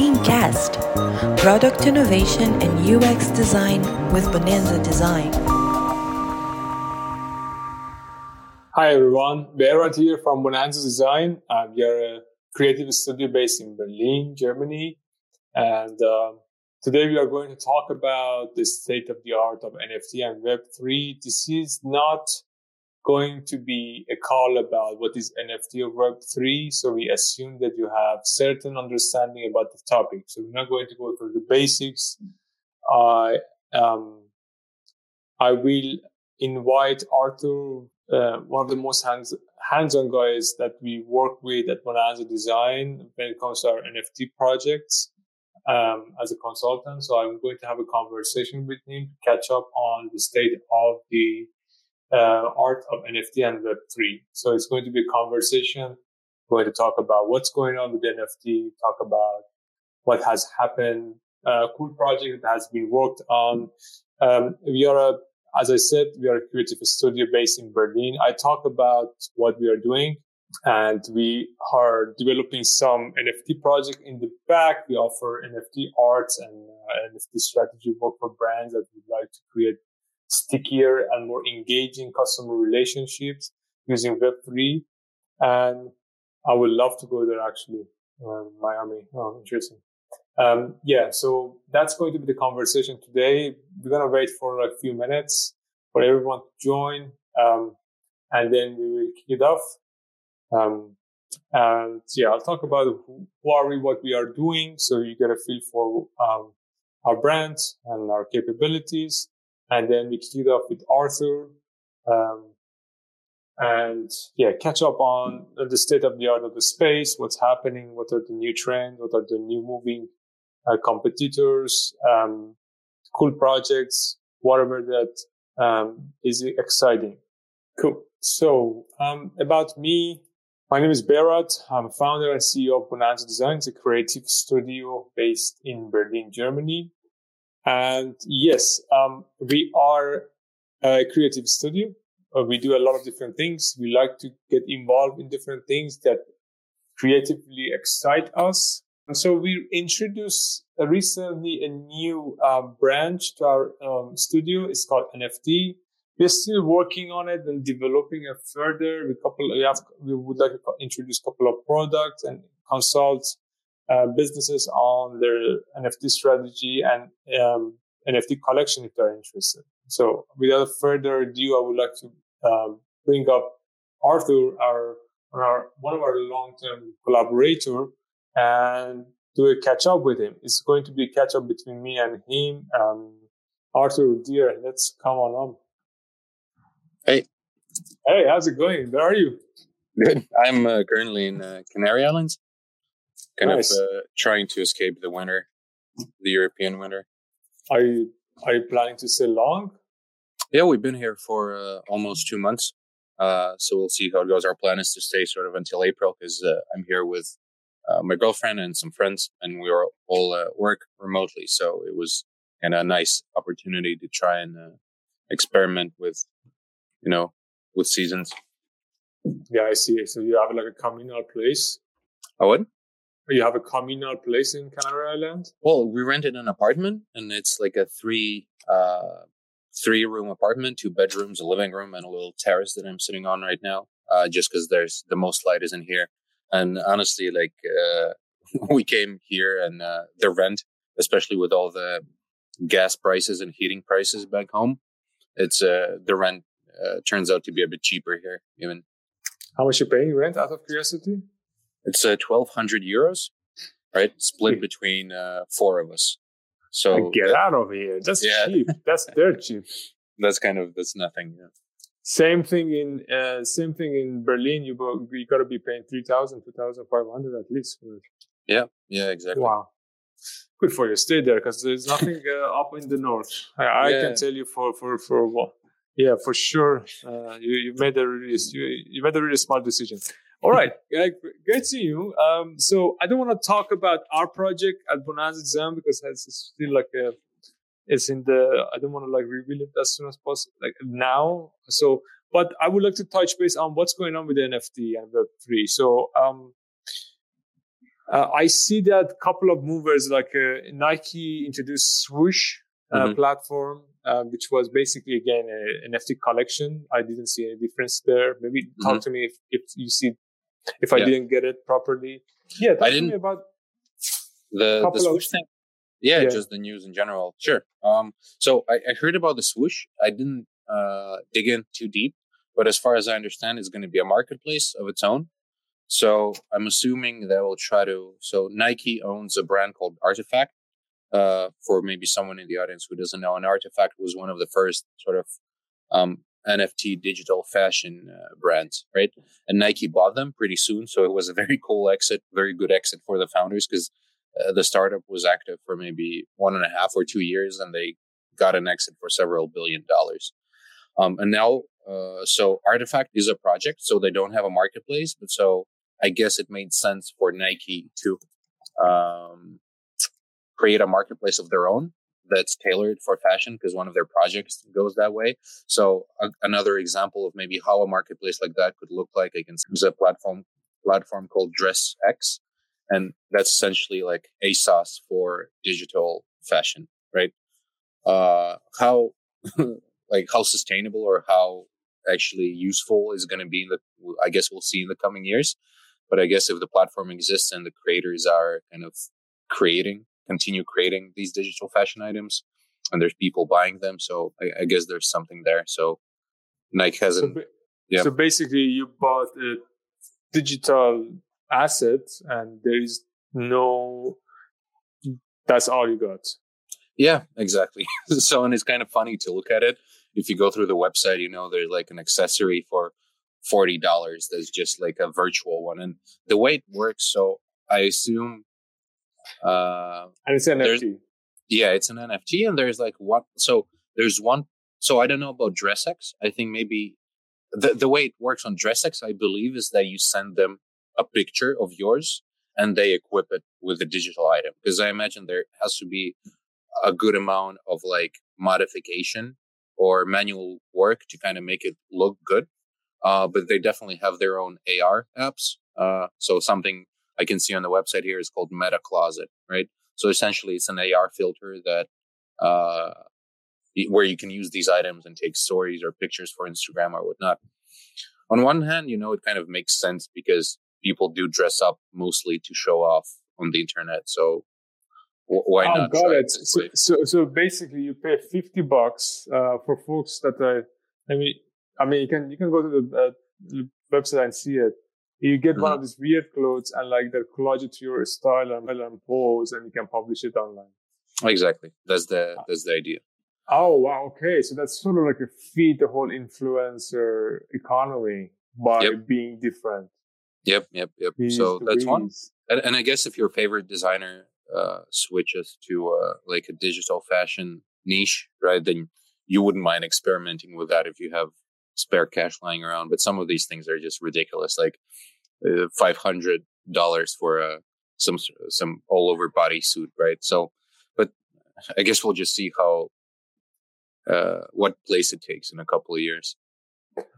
Leancast, product innovation and UX design with Bonanza Design. Hi everyone, Berat here from Bonanza Design. Uh, we are a creative studio based in Berlin, Germany, and uh, today we are going to talk about the state of the art of NFT and Web3. This is not going to be a call about what is NFT or Web3. So we assume that you have certain understanding about the topic. So we're not going to go through the basics. I, um, I will invite Arthur, uh, one of the most hands, hands-on guys that we work with at Bonanza Design when it comes to our NFT projects, um, as a consultant. So I'm going to have a conversation with him to catch up on the state of the uh, art of NFT and Web3. So it's going to be a conversation. Going to talk about what's going on with NFT, talk about what has happened, uh, cool project that has been worked on. Um, we are a, as I said, we are a creative studio based in Berlin. I talk about what we are doing and we are developing some NFT project in the back. We offer NFT arts and uh, NFT strategy work for brands that would like to create stickier and more engaging customer relationships using Web3. And I would love to go there actually, um, Miami. Oh, interesting. Um, yeah, so that's going to be the conversation today. We're going to wait for a few minutes for everyone to join. Um, and then we will kick it off. Um, and yeah, I'll talk about who, are we, what we are doing. So you get a feel for, um, our brand and our capabilities. And then we kicked off with Arthur. Um, and yeah, catch up on the state of the art of the space, what's happening, what are the new trends, what are the new moving uh, competitors, um, cool projects, whatever that um, is exciting. Cool. So um, about me, my name is Berat. I'm founder and CEO of Bonanza Design. It's a creative studio based in Berlin, Germany. And yes, um, we are a creative studio. Uh, we do a lot of different things. We like to get involved in different things that creatively excite us. And so we introduced recently a new uh, branch to our um, studio. It's called NFT. We're still working on it and developing it further. We couple, we, have, we would like to introduce a couple of products and consult uh, businesses on their NFT strategy and um, NFT collection if they're interested. So without further ado, I would like to um, bring up Arthur, our, our one of our long-term collaborator, and do a catch up with him. It's going to be a catch up between me and him. Um, Arthur, dear, let's come on on. Hey. Hey, how's it going? Where are you? Good. I'm uh, currently in uh, Canary Islands kind nice. of uh, trying to escape the winter, the European winter. Are you are you planning to stay long? Yeah, we've been here for uh, almost two months, uh, so we'll see how it goes. Our plan is to stay sort of until April because uh, I'm here with uh, my girlfriend and some friends, and we are all uh, work remotely. So it was kind of a nice opportunity to try and experiment with, you know, with seasons. Yeah, I see. So you have like a communal place. I would. You have a communal place in Canary Island? Well, we rented an apartment and it's like a three, uh, three room apartment, two bedrooms, a living room and a little terrace that I'm sitting on right now. Uh, just cause there's the most light is in here. And honestly, like, uh, we came here and, uh, the rent, especially with all the gas prices and heating prices back home, it's, uh, the rent, uh, turns out to be a bit cheaper here, even. How much you paying rent out of curiosity? It's uh, 1200 euros, right? Split between uh, four of us. So get out of here. That's yeah. cheap. That's dirt cheap. That's kind of, that's nothing. Yeah. Same thing in, uh, same thing in Berlin. You, you gotta be paying 3000, 2500 at least. Yeah. Yeah, exactly. Wow. Good for you. Stay there because there's nothing uh, up in the north. I, I yeah. can tell you for, for, for what. Yeah, for sure. Uh, you, you made a really, you, you made a really smart decision. All right, great seeing you. Um, so I don't want to talk about our project at Bonanza Design because it's still like a, it's in the. I don't want to like reveal it as soon as possible, like now. So, but I would like to touch base on what's going on with the NFT and Web three. So, um, Uh, I see that couple of movers like uh, Nike introduced Swoosh uh, Mhm. platform, uh, which was basically again an NFT collection. I didn't see any difference there. Maybe talk to me if, if you see if I Yeah. didn't get it properly. Yeah, to didn't- me about The the Couple of- swoosh thing. Yeah, Yeah. just the news in general. Sure. Um, so I, I heard about the swoosh. I didn't uh, dig in too deep, but as far as I understand, it's going to be a marketplace of its own. So I'm assuming they will try to. So Nike owns a brand called RTFKT. Uh, for maybe someone in the audience who doesn't know, an RTFKT was one of the first sort of um, NFT digital fashion uh, brands, right? And Nike bought them pretty soon, so it was a very cool exit, very good exit for the founders because uh, the startup was active for maybe one and a half or two years, and they got an exit for several billion dollars. Um, and now, uh, so RTFKT is a project, so they don't have a marketplace, but so I guess it made sense for Nike to um, create a marketplace of their own that's tailored for fashion because one of their projects goes that way. So a, another example of maybe how a marketplace like that could look like, I can use a platform platform called Dress X, and that's essentially like ASOS for digital fashion, right? Uh, how like how sustainable or how actually useful is going to be in the I guess we'll see in the coming years. But I guess if the platform exists and the creators are kind of creating, continue creating these digital fashion items, and there's people buying them, so I, I guess there's something there. So Nike hasn't. ba- yeah. so basically you bought a digital asset and there is no that's all you got. Yeah, exactly. so, and it's kind of funny to look at it. If you go through the website, you know, there's like an accessory for $40 that's just like a virtual one. And the way it works, so I assume, uh, And it's an NFT. yeah, it's an NFT and there's like one, so there's one, so I don't know about DressX. I think maybe the, the way it works on DressX, I believe, is that you send them a picture of yours and they equip it with a digital item. Because I imagine there has to be a good amount of like modification or manual work to kind of make it look good. Uh, but they definitely have their own AR apps. Uh, so something I can see on the website here is called Meta Closet, right? So essentially, it's an AR filter that uh, where you can use these items and take stories or pictures for Instagram or whatnot. On one hand, you know, it kind of makes sense because people do dress up mostly to show off on the internet. So why oh, not? got it. So, so, so basically, you pay fifty bucks uh, for folks that are. I mean, I mean, you can you can go to the uh, the website and see it. You get one Mhm. of these weird clothes and like they collage it to your style and, and pose, and you can publish it online. Exactly. That's the that's the idea. Oh wow, okay. So that's sort of like a feed the whole influencer economy by Yep. being different. Yep, yep, yep. So that's one. And, and I guess if your favorite designer uh, switches to uh, like a digital fashion niche, right, then you wouldn't mind experimenting with that if you have spare cash lying around. But some of these things are just ridiculous, like uh, five hundred dollars for a some some all over body suit, right? So, but I guess we'll just see how uh, what place it takes in a couple of years.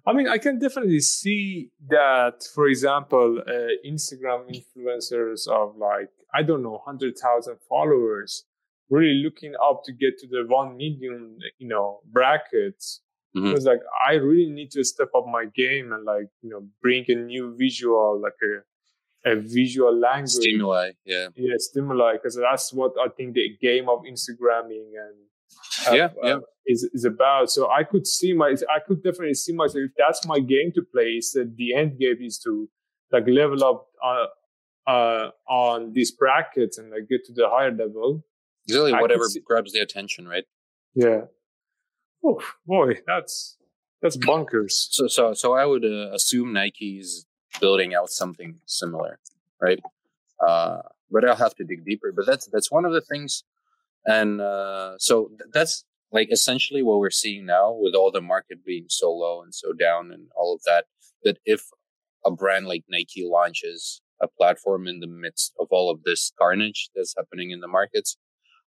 I mean, I can definitely see that, for example, uh, Instagram influencers of like, I don't know, 100,000 followers really looking up to get to the 1 million, you know, brackets. Mhm. It was like, I really need to step up my game and like, you know, bring a new visual, like a, a visual language. Stimuli, yeah, Yeah, stimuli, because that's what I think the game of Instagramming and uh, Yeah, yeah. uh, is is about. So I could see my, I could definitely see myself. If that's my game to play, is that the end game is to like level up uh, uh, on these brackets and like get to the higher level. exactly. I Whatever grabs the attention, right? Yeah. Oh boy, that's that's bunkers. So, so, so I would uh, assume Nike's building out something similar, right? Uh, but I'll have to dig deeper. But that's that's one of the things, and uh, so th- that's like essentially what we're seeing now with all the market being so low and so down and all of that. That if a brand like Nike launches a platform in the midst of all of this carnage that's happening in the markets,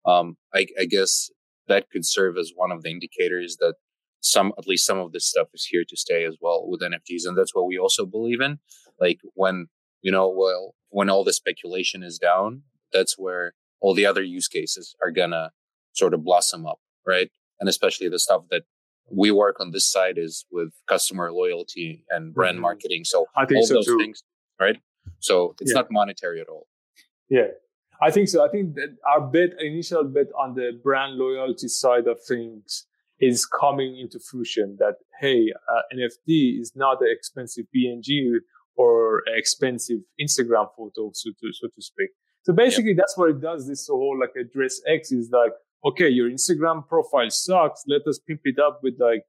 um, I, I guess that could serve as one of the indicators that some at least some of this stuff is here to stay as well with NFTs, and that's what we also believe in. Like when you know, well, when all the speculation is down, that's where all the other use cases are gonna sort of blossom up, right? And especially the stuff that we work on this side is with customer loyalty and brand mm-hmm. marketing. So I think all so those too. things, right? So it's yeah. not monetary at all. Yeah, I think so. I think that our bet, initial bet on the brand loyalty side of things is coming into fruition that, hey, uh, NFT is not an expensive PNG or expensive Instagram photo, so to, so to speak. So basically yep. that's what it does. This whole like address X is like, okay, your Instagram profile sucks. Let us pimp it up with like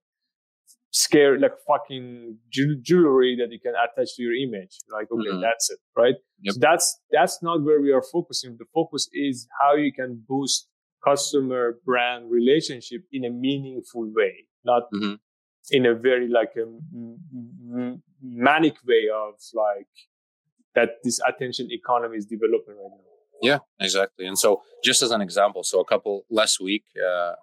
scare like fucking jewelry that you can attach to your image. Like, okay, mm-hmm. that's it, right? Yep. So that's that's not where we are focusing. The focus is how you can boost customer brand relationship in a meaningful way, not mm-hmm. in a very like a manic way of like that this attention economy is developing right now. Yeah, exactly. And so, just as an example, so a couple last week, uh,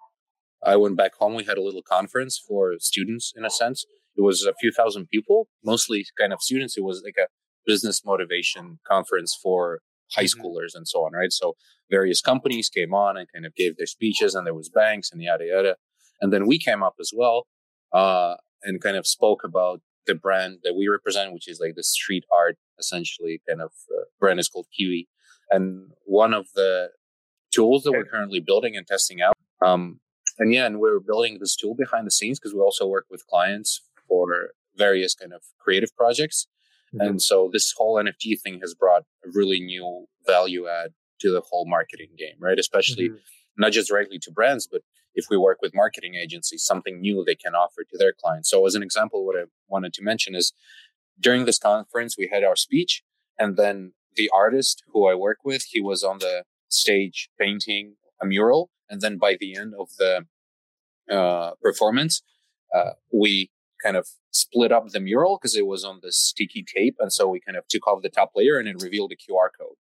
I went back home. We had a little conference for students, in a sense. It was a few thousand people, mostly kind of students. It was like a business motivation conference for high mm-hmm. schoolers and so on, right? So various companies came on and kind of gave their speeches, and there was banks and yada yada. And then we came up as well uh, and kind of spoke about the brand that we represent, which is like the street art, essentially, kind of uh, brand is called Kiwi. And one of the tools that we're currently building and testing out um, and yeah, and we're building this tool behind the scenes because we also work with clients for various kind of creative projects. Mm-hmm. And so this whole NFT thing has brought a really new value add to the whole marketing game, right? Especially mm-hmm. not just directly to brands, but if we work with marketing agencies, something new they can offer to their clients. So as an example, what I wanted to mention is during this conference, we had our speech and then the artist who I work with, he was on the stage painting a mural and then by the end of the uh, performance, uh, we kind of split up the mural because it was on the sticky tape. And so we kind of took off the top layer and it revealed a QR code.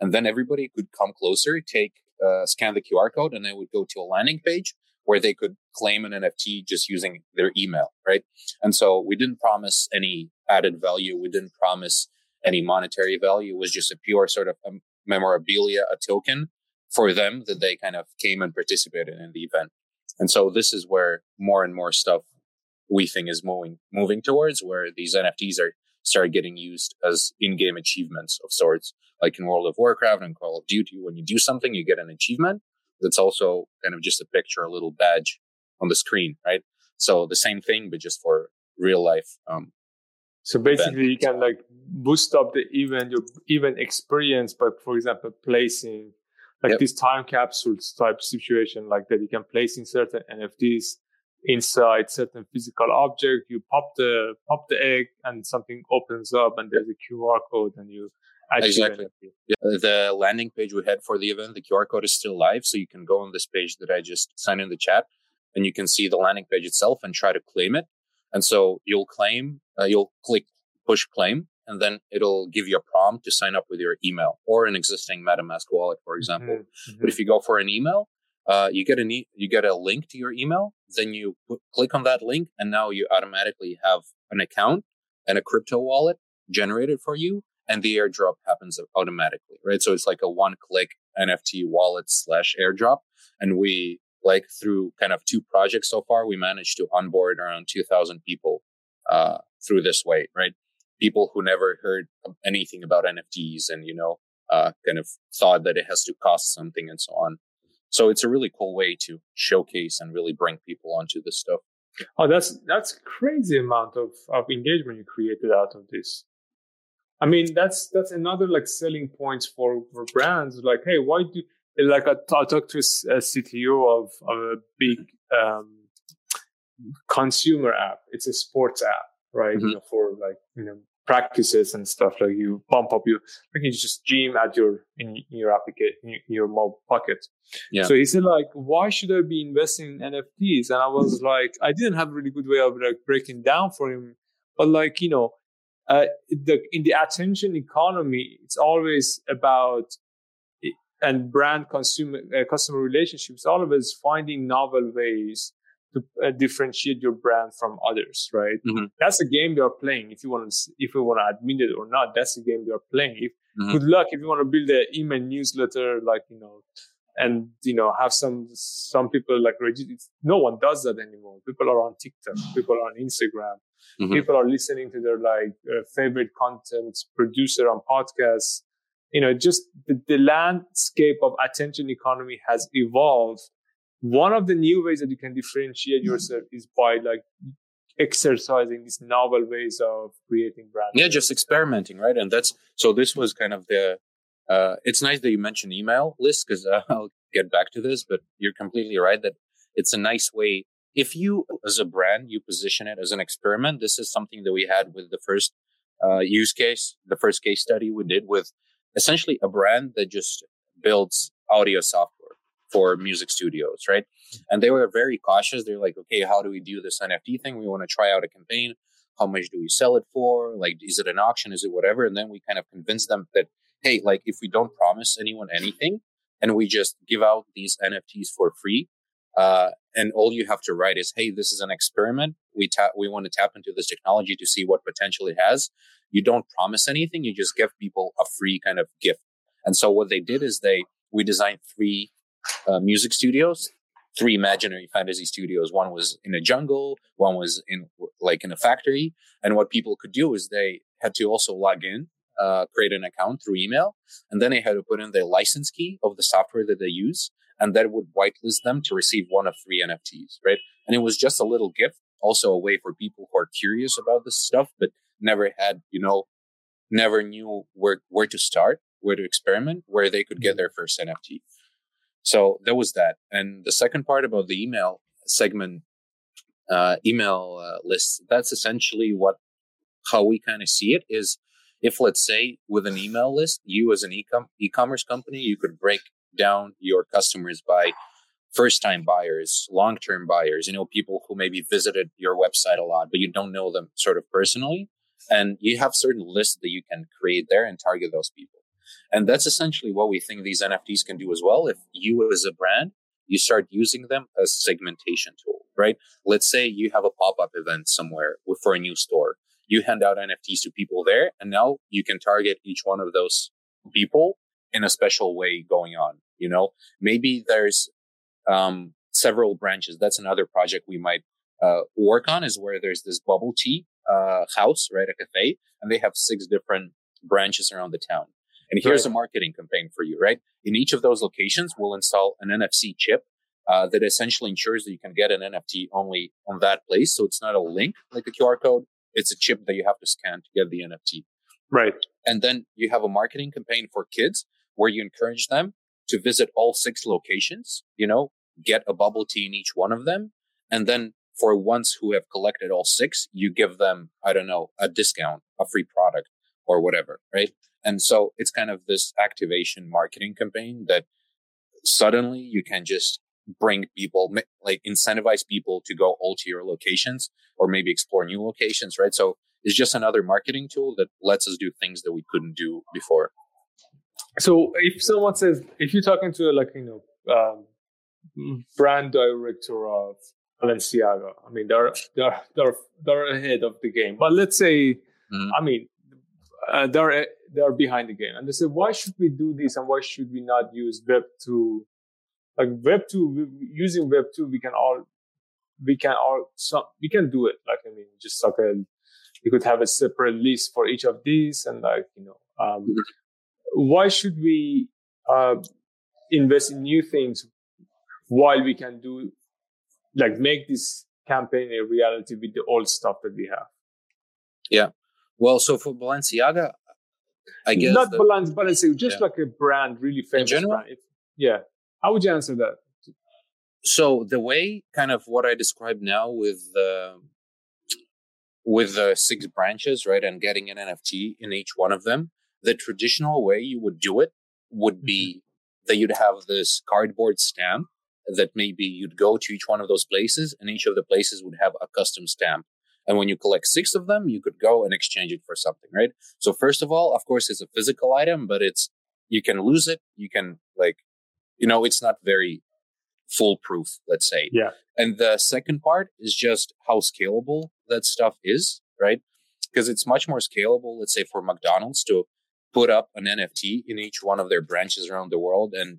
And then everybody could come closer, take, uh, scan the QR code, and they would go to a landing page where they could claim an NFT just using their email, right? And so we didn't promise any added value. We didn't promise any monetary value. It was just a pure sort of a memorabilia, a token for them that they kind of came and participated in the event. And so this is where more and more stuff we think is moving moving towards where these NFTs are start getting used as in-game achievements of sorts, like in World of Warcraft and Call of Duty. When you do something, you get an achievement. That's also kind of just a picture, a little badge on the screen, right? So the same thing, but just for real life. Um, so basically, event. you can like boost up the event, your event experience by, for example, placing like yep. this time capsules type situation like that you can place in certain nfts inside certain physical object you pop the pop the egg and something opens up and there's a qr code and you exactly yeah. the landing page we had for the event the qr code is still live so you can go on this page that i just signed in the chat and you can see the landing page itself and try to claim it and so you'll claim uh, you'll click push claim and then it'll give you a prompt to sign up with your email or an existing MetaMask wallet, for example. Mm-hmm. But if you go for an email, uh, you get a e- you get a link to your email. Then you put, click on that link, and now you automatically have an account and a crypto wallet generated for you, and the airdrop happens automatically, right? So it's like a one-click NFT wallet slash airdrop, and we like through kind of two projects so far, we managed to onboard around two thousand people uh, through this way, right? People who never heard anything about NFTs and, you know, uh, kind of thought that it has to cost something and so on. So it's a really cool way to showcase and really bring people onto this stuff. Oh, that's that's crazy amount of, of engagement you created out of this. I mean, that's that's another like selling points for, for brands. Like, hey, why do like I, I talked to a CTO of, of a big um, consumer app. It's a sports app, right? Mm-hmm. You know, for like you know practices and stuff like you bump up your like you just gym at your in, your application in your mobile pocket. Yeah. So he said like why should i be investing in nfts and i was like i didn't have a really good way of like breaking down for him. But like you know uh, the in the attention economy it's always about and brand consumer uh, customer relationships always finding novel ways to uh, differentiate your brand from others, right? Mhm. That's a game you're playing. If you want to, if you want to admit it or not, that's the game you're playing. If Mhm. good luck if you want to build an email newsletter, like you know, and you know have some some people like. No one does that anymore. People are on TikTok. People are on Instagram. Mhm. People are listening to their like uh, favorite content producer on podcasts. You know, just the, the landscape of attention economy has evolved. One of the new ways that you can differentiate yourself is by like exercising these novel ways of creating brand. yeah just experimenting right? And that's so this was kind of the uh it's nice that you mentioned email list because uh, i'll get back to this but you're completely right that it's a nice way. If you as a brand you position it as an experiment this is something that we had with the first uh, use case the first case study we did with essentially a brand that just builds audio software for music studios right? And they were very cautious. They're like okay how do we do this nft thing? We want to try out a campaign. How much do we sell it for? Like is it an auction? Is it whatever? And then we kind of convince them that hey like if we don't promise anyone anything and we just give out these nfts for free uh, and all you have to write is hey this is an experiment. We tap we want to tap into this technology to see what potential it has you don't promise anything. You just give people a free kind of gift. And so what they did is they we designed three uh, music studios three imaginary fantasy studios one was in a jungle one was in like in a factory and what people could do is they had to also log in, uh, create an account through email, and then they had to put in their license key of the software that they use, and that would whitelist them to receive one of three NFTs, right? And it was just a little gift, also a way for people who are curious about this stuff, but never had, you know, never knew where where to start, where to experiment, where they could get their first NFT. So there was that. And the second part about the email segment uh, email uh, lists. That's essentially what how we kind of see it is if let's say with an email list, you as an e-com- e-commerce company, you could break down your customers by first time buyers, long term buyers, you know, people who maybe visited your website a lot, but you don't know them sort of personally. And you have certain lists that you can create there and target those people. And that's essentially what we think these NFTs can do as well. If you as a brand, you start using them as segmentation tool, right? Let's say you have a pop-up event somewhere for a new store. You hand out NFTs to people there, and now you can target each one of those people in a special way going on. You know, maybe there's um, several branches. That's another project we might uh, work on is where there's this bubble tea uh, house, right? A cafe, and they have six different branches around the town. And here's Right. a marketing campaign for you, right? In each of those locations, we'll install an NFC chip uh, that essentially ensures that you can get an NFT only on that place. So it's not a link like a QR code. It's a chip that you have to scan to get the NFT. Right. And then you have a marketing campaign for kids where you encourage them to visit all six locations, you know, get a bubble tea in each one of them. And then for ones who have collected all six, you give them, I don't know, a discount, a free product or whatever, right? And so it's kind of this activation marketing campaign that suddenly you can just bring people, like incentivize people to go all to your locations or maybe explore new locations, right? So it's just another marketing tool that lets us do things that we couldn't do before. So if someone says, if you're talking to like you know um, brand director of Balenciaga, I mean they're they're they're they're ahead of the game. But let's say, Mhm. I mean, uh, they're they're behind the game, and they say, why should we do this, and why should we not use Web two? Like Web two, using Web two, we can all we can all some we can do it. Like I mean, just like a you could have a separate list for each of these, and like you know. Um, Mhm. why should we uh, invest in new things while we can do like make this campaign a reality with the old stuff that we have Well, so for Balenciaga, I guess not the- balance just Yeah. like a brand really famous brand. If- yeah. How would you answer that? So the way kind of what I described now with the with the six branches, right, and getting an NFT in each one of them, the traditional way you would do it would be mm-hmm. that you'd have this cardboard stamp that maybe you'd go to each one of those places, and each of the places would have a custom stamp. And when you collect six of them, you could go and exchange it for something, right? So first of all, of course, it's a physical item, but it's you can lose it. You can like, you know, it's not very foolproof, let's say. Yeah. And the second part is just how scalable that stuff is, right? Because it's much more scalable, let's say, for McDonald's to put up an NFT in each one of their branches around the world and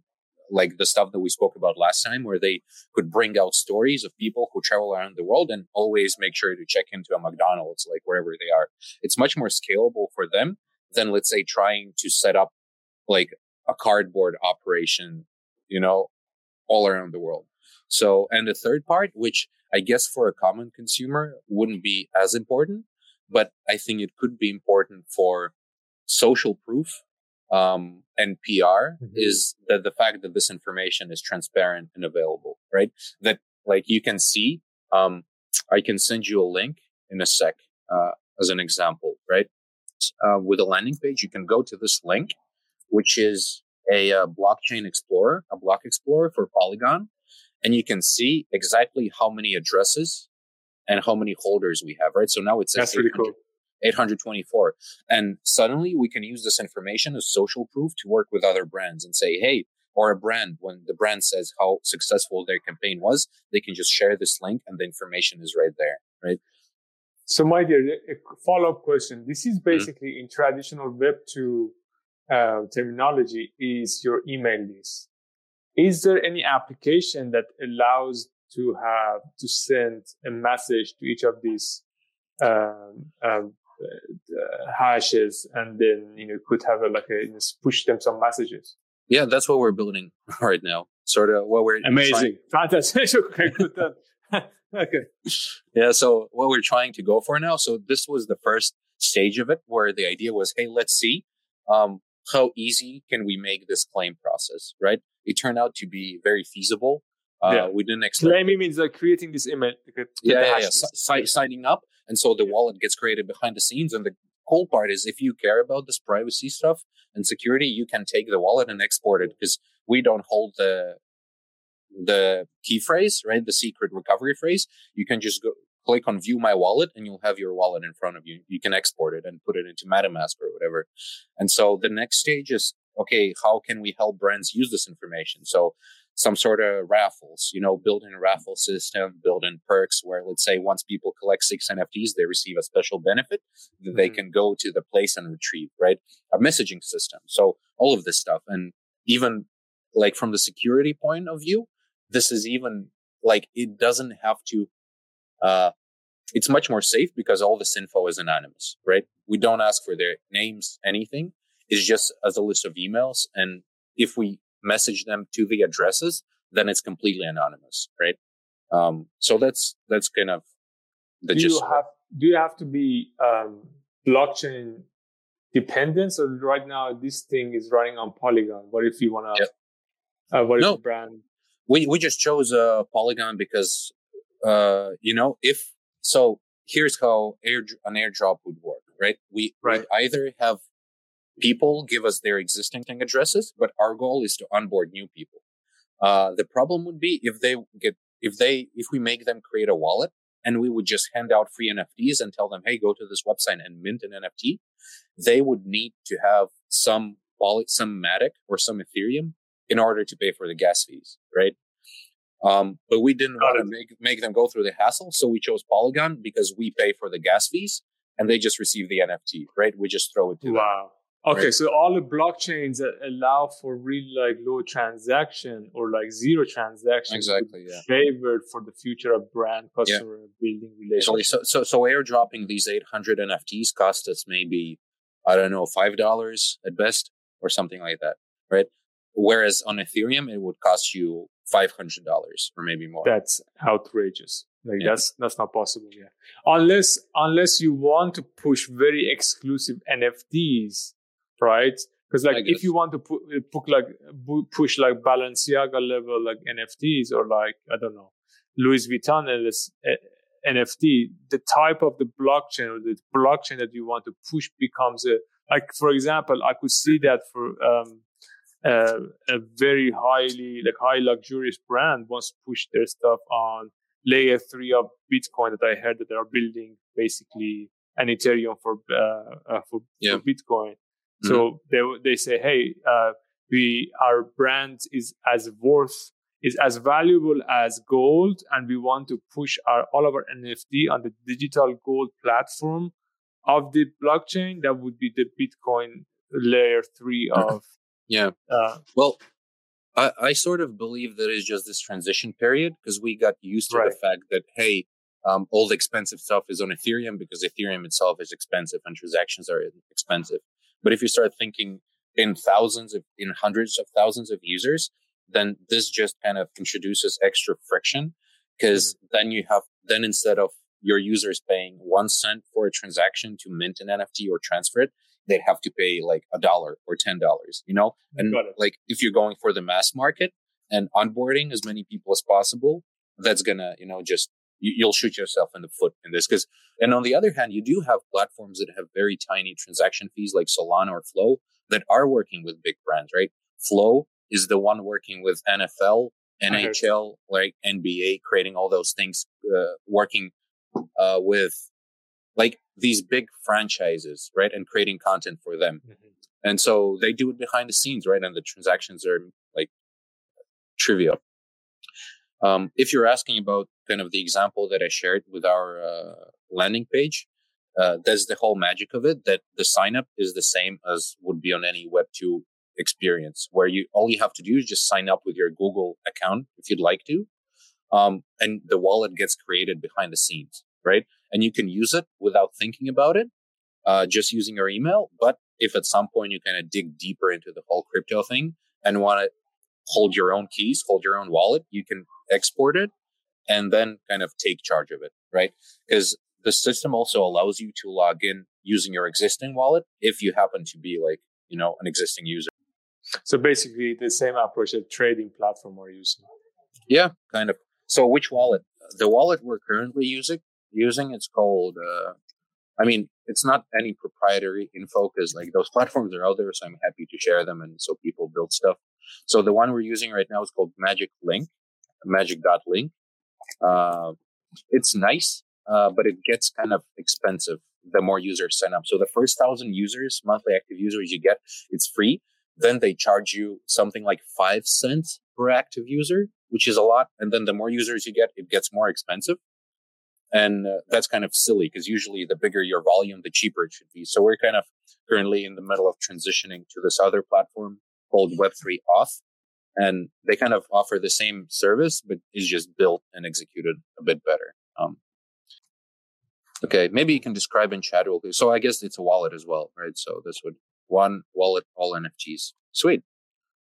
like the stuff that we spoke about last time, where they could bring out stories of people who travel around the world and always make sure to check into a McDonald's, like wherever they are. It's much more scalable for them than, let's say, trying to set up like a cardboard operation, you know, all around the world. So, and the third part, which I guess for a common consumer wouldn't be as important, but I think it could be important for social proof um, and PR mm-hmm. is that the fact that this information is transparent and available, right? That like you can see, um, I can send you a link in a sec uh, as an example, right? Uh, with a landing page, you can go to this link, which is a, a uh, blockchain explorer, a block explorer for Polygon, and you can see exactly how many addresses and how many holders we have, right? So now it says That's really cool. 824. And suddenly we can use this information as social proof to work with other brands and say, hey, or a brand, when the brand says how successful their campaign was, they can just share this link and the information is right there, right? So, my dear, a follow up question. This is mm-hmm. basically mm-hmm. in traditional Web 2 uh, terminology, is your email list. Is there any application that allows to have to send a message to each of these um, um, uh, hashes and then you know could have a, like a you know, push them some messages. Yeah that's what we're building right now. Sort of what we're amazing. Trying- fantastic. Okay good okay. Yeah so what we're trying to go for now so this was the first stage of it where the idea was hey let's see um, how easy can we make this claim process right? It turned out to be very feasible. Uh, yeah. we didn't expect claiming means like creating this image yeah, yeah, yeah. Signing up and so the wallet gets created behind the scenes. And the cool part is if you care about this privacy stuff and security, you can take the wallet and export it because we don't hold the the key phrase, right? The secret recovery phrase. You can just go click on view my wallet and you'll have your wallet in front of you. You can export it and put it into MetaMask or whatever. And so the next stage is, okay, how can we help brands use this information? So some sort of raffles, you know, building a raffle system, building perks where let's say once people collect six NFTs, they receive a special benefit that mm-hmm. they can go to the place and retrieve, right? A messaging system. So all of this stuff. And even like from the security point of view, this is even like it doesn't have to, uh, it's much more safe because all this info is anonymous, right? We don't ask for their names, anything. It's just as a list of emails. And if we message them to the addresses, then it's completely anonymous, right? Um, so that's that's kind of the do you have do you have to be um, blockchain dependent? So right now this thing is running on Polygon. What if you want to? Yeah. Uh, what no. if brand? We we just chose uh, Polygon because uh, you know if so. Here's how air, an airdrop would work, right? We right. either have people give us their existing thing addresses, but our goal is to onboard new people. Uh, the problem would be if they get, if they, if we make them create a wallet and we would just hand out free NFTs and tell them, Hey, go to this website and mint an NFT. They would need to have some wallet, some Matic or some Ethereum in order to pay for the gas fees, right? Um, but we didn't want to make, make them go through the hassle. So we chose Polygon because we pay for the gas fees and they just receive the NFT, right? We just throw it to wow. them. Okay, right? so all the blockchains that allow for really like low transaction or like zero transaction exactly yeah. favored for the future of brand customer yeah. building relationships. So, so so airdropping these 800 NFTs cost us maybe I don't know five dollars at best or something like that, right? Whereas on Ethereum it would cost you five hundred dollars or maybe more. That's outrageous. Like yeah. that's that's not possible. Yeah, unless unless you want to push very exclusive NFTs right? Because like if you want to put, uh, put like push like Balenciaga level like NFTs or like I don't know Louis Vuitton NFT, the type of the blockchain or the blockchain that you want to push becomes a like for example, I could see that for um, uh, a very highly like high luxurious brand wants to push their stuff on layer three of Bitcoin that I heard that they are building basically an Ethereum for uh, uh, for, yeah. for Bitcoin. So mm-hmm. they they say, hey, uh, we our brand is as worth is as valuable as gold and we want to push our all of our nft on the digital gold platform of the blockchain that would be the bitcoin layer 3 of yeah uh, well I, I sort of believe that it's just this transition period because we got used to right. the fact that hey um, all the expensive stuff is on ethereum because ethereum itself is expensive and transactions are expensive but if you start thinking in thousands of in hundreds of thousands of users then this just kind of introduces extra friction because mm-hmm. then you have then instead of your users paying one cent for a transaction to mint an nft or transfer it they'd have to pay like a dollar or ten dollars you know and like if you're going for the mass market and onboarding as many people as possible that's gonna you know just you'll shoot yourself in the foot in this because and on the other hand you do have platforms that have very tiny transaction fees like solana or flow that are working with big brands right? Flow is the one working with nfl nhl like nba creating all those things uh, working uh, with like these big franchises right and creating content for them. Mm-hmm. and so they do it behind the scenes right and the transactions are like trivial. Um, if you're asking about kind of the example that I shared with our uh, landing page, uh, that's the whole magic of it. That the sign up is the same as would be on any Web two experience, where you all you have to do is just sign up with your Google account if you'd like to, um, and the wallet gets created behind the scenes, right? And you can use it without thinking about it, uh, just using your email. But if at some point you kind of dig deeper into the whole crypto thing and want to hold your own keys, hold your own wallet, you can export it and then kind of take charge of it, right? Because the system also allows you to log in using your existing wallet if you happen to be like, you know, an existing user. So basically the same approach that trading platform we're using. Yeah, kind of. So which wallet? The wallet we're currently using using it's called uh, I mean, it's not any proprietary info because like those platforms are out there, so I'm happy to share them and so people build stuff. So the one we're using right now is called Magic Link magic.link. Uh, it's nice, uh, but it gets kind of expensive the more users sign up. So the first thousand users, monthly active users you get, it's free. Then they charge you something like five cents per active user, which is a lot. And then the more users you get, it gets more expensive. And uh, that's kind of silly because usually the bigger your volume, the cheaper it should be. So we're kind of currently in the middle of transitioning to this other platform called Web3 Auth, and they kind of offer the same service, but is just built and executed a bit better. Um, okay, maybe you can describe in chat. So I guess it's a wallet as well, right? So this would one wallet, all NFTs. Sweet,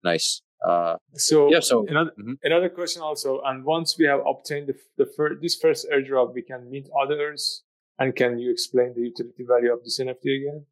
nice. Uh, so yeah. So another, mm-hmm. another question also, and once we have obtained the, the fir- this first airdrop, we can meet others. And can you explain the utility value of this NFT again?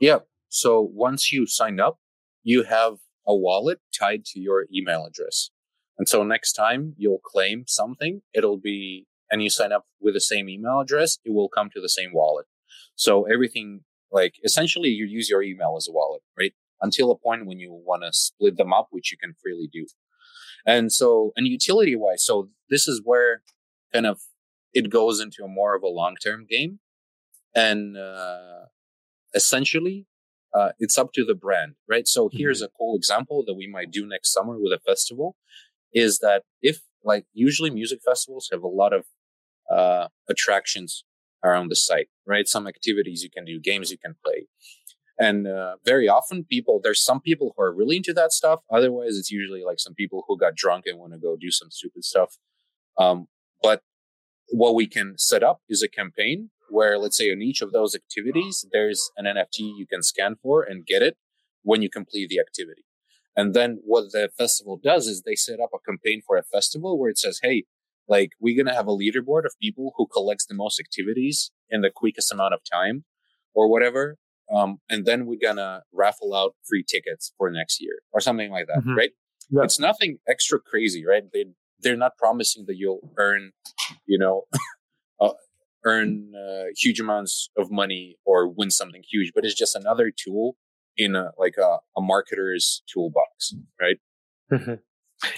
Yeah. So once you sign up, you have a wallet tied to your email address. And so next time you'll claim something, it'll be, and you sign up with the same email address, it will come to the same wallet. So everything, like essentially you use your email as a wallet, right? Until a point when you want to split them up, which you can freely do. And so, and utility wise, so this is where kind of it goes into a more of a long term game. And, uh, essentially uh, it's up to the brand, right? So mm-hmm. here's a cool example that we might do next summer with a festival is that if like usually music festivals have a lot of uh, attractions around the site, right? Some activities you can do, games you can play. And uh, very often people, there's some people who are really into that stuff. Otherwise, it's usually like some people who got drunk and want to go do some stupid stuff. Um, but what we can set up is a campaign where let's say on each of those activities, there's an NFT you can scan for and get it when you complete the activity. And then what the festival does is they set up a campaign for a festival where it says, Hey, like we're going to have a leaderboard of people who collects the most activities in the quickest amount of time or whatever. Um, and then we're going to raffle out free tickets for next year or something like that. Mm-hmm. Right. Yeah. It's nothing extra crazy, right? They, they're not promising that you'll earn, you know, earn uh, huge amounts of money or win something huge, but it's just another tool in a, like a, a marketer's toolbox, right? Mm-hmm.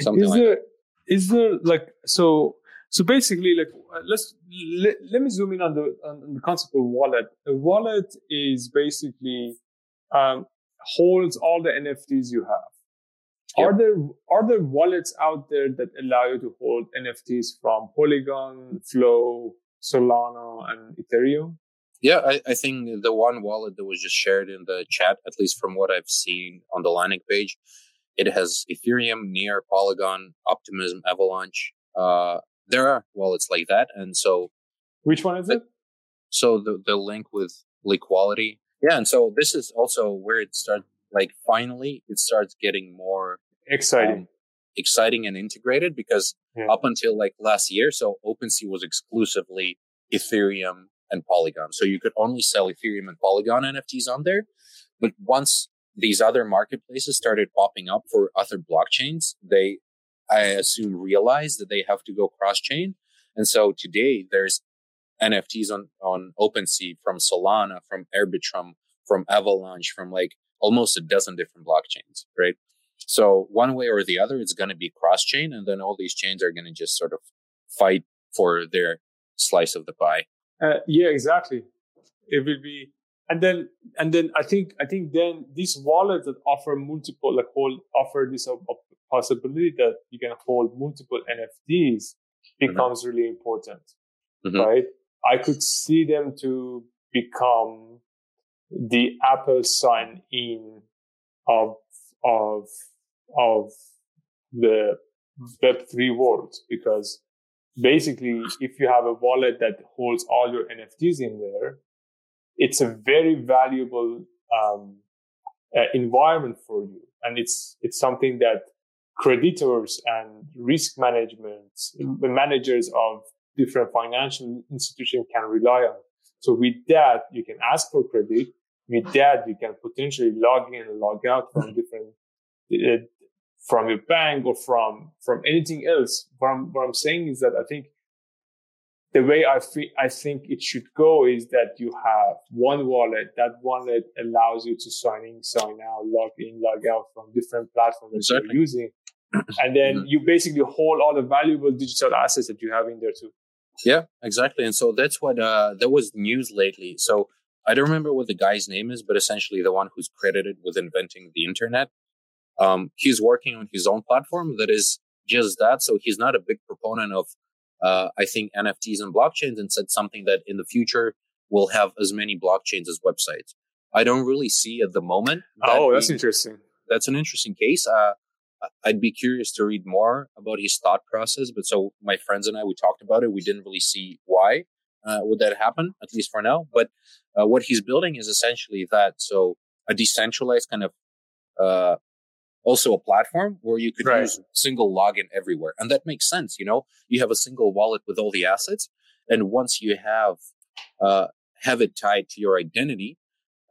Something is like there, that. Is there like so? So basically, like let's let, let me zoom in on the on the concept of wallet. A wallet is basically um, holds all the NFTs you have. Yep. Are there are there wallets out there that allow you to hold NFTs from Polygon, Flow, Solana, and Ethereum? Yeah, I, I, think the one wallet that was just shared in the chat, at least from what I've seen on the landing page, it has Ethereum, Near, Polygon, Optimism, Avalanche. Uh, there are wallets like that, and so which one is the, it? So the the link with Liquality, yeah, and so this is also where it starts. Like finally, it starts getting more exciting, um, exciting and integrated because yeah. up until like last year, so OpenSea was exclusively Ethereum and Polygon. So you could only sell Ethereum and Polygon NFTs on there. But once these other marketplaces started popping up for other blockchains, they, I assume, realized that they have to go cross chain. And so today there's NFTs on, on OpenSea from Solana, from Arbitrum, from Avalanche, from like almost a dozen different blockchains, right? So one way or the other, it's going to be cross chain. And then all these chains are going to just sort of fight for their slice of the pie. Uh, yeah, exactly. It will be, and then and then I think I think then these wallets that offer multiple like hold offer this possibility that you can hold multiple NFTs mm-hmm. becomes mm-hmm. really important, mm-hmm. right? I could see them to become the Apple sign in of of of the Web3 world because basically, if you have a wallet that holds all your NFTs in there, it's a very valuable um, uh, environment for you, and it's it's something that creditors and risk management managers of different financial institutions can rely on. So with that, you can ask for credit. With that, you can potentially log in and log out from different uh, from your bank or from from anything else. What I'm what I'm saying is that I think the way I fe- I think it should go is that you have one wallet. That wallet allows you to sign in, sign out, log in, log out from different platforms exactly. that you're using, and then mm-hmm. you basically hold all the valuable digital assets that you have in there too. Yeah, exactly. And so that's what uh, there was news lately. So I don't remember what the guy's name is, but essentially the one who's credited with inventing the internet um, he's working on his own platform that is just that. So he's not a big proponent of, uh, I think NFTs and blockchains and said something that in the future will have as many blockchains as websites. I don't really see at the moment. That oh, that's being, interesting. That's an interesting case. Uh, I'd be curious to read more about his thought process. But so my friends and I, we talked about it. We didn't really see why uh, would that happen, at least for now. But uh, what he's building is essentially that. So a decentralized kind of uh, also a platform where you could right. use single login everywhere. And that makes sense. You know, you have a single wallet with all the assets. And once you have, uh, have it tied to your identity,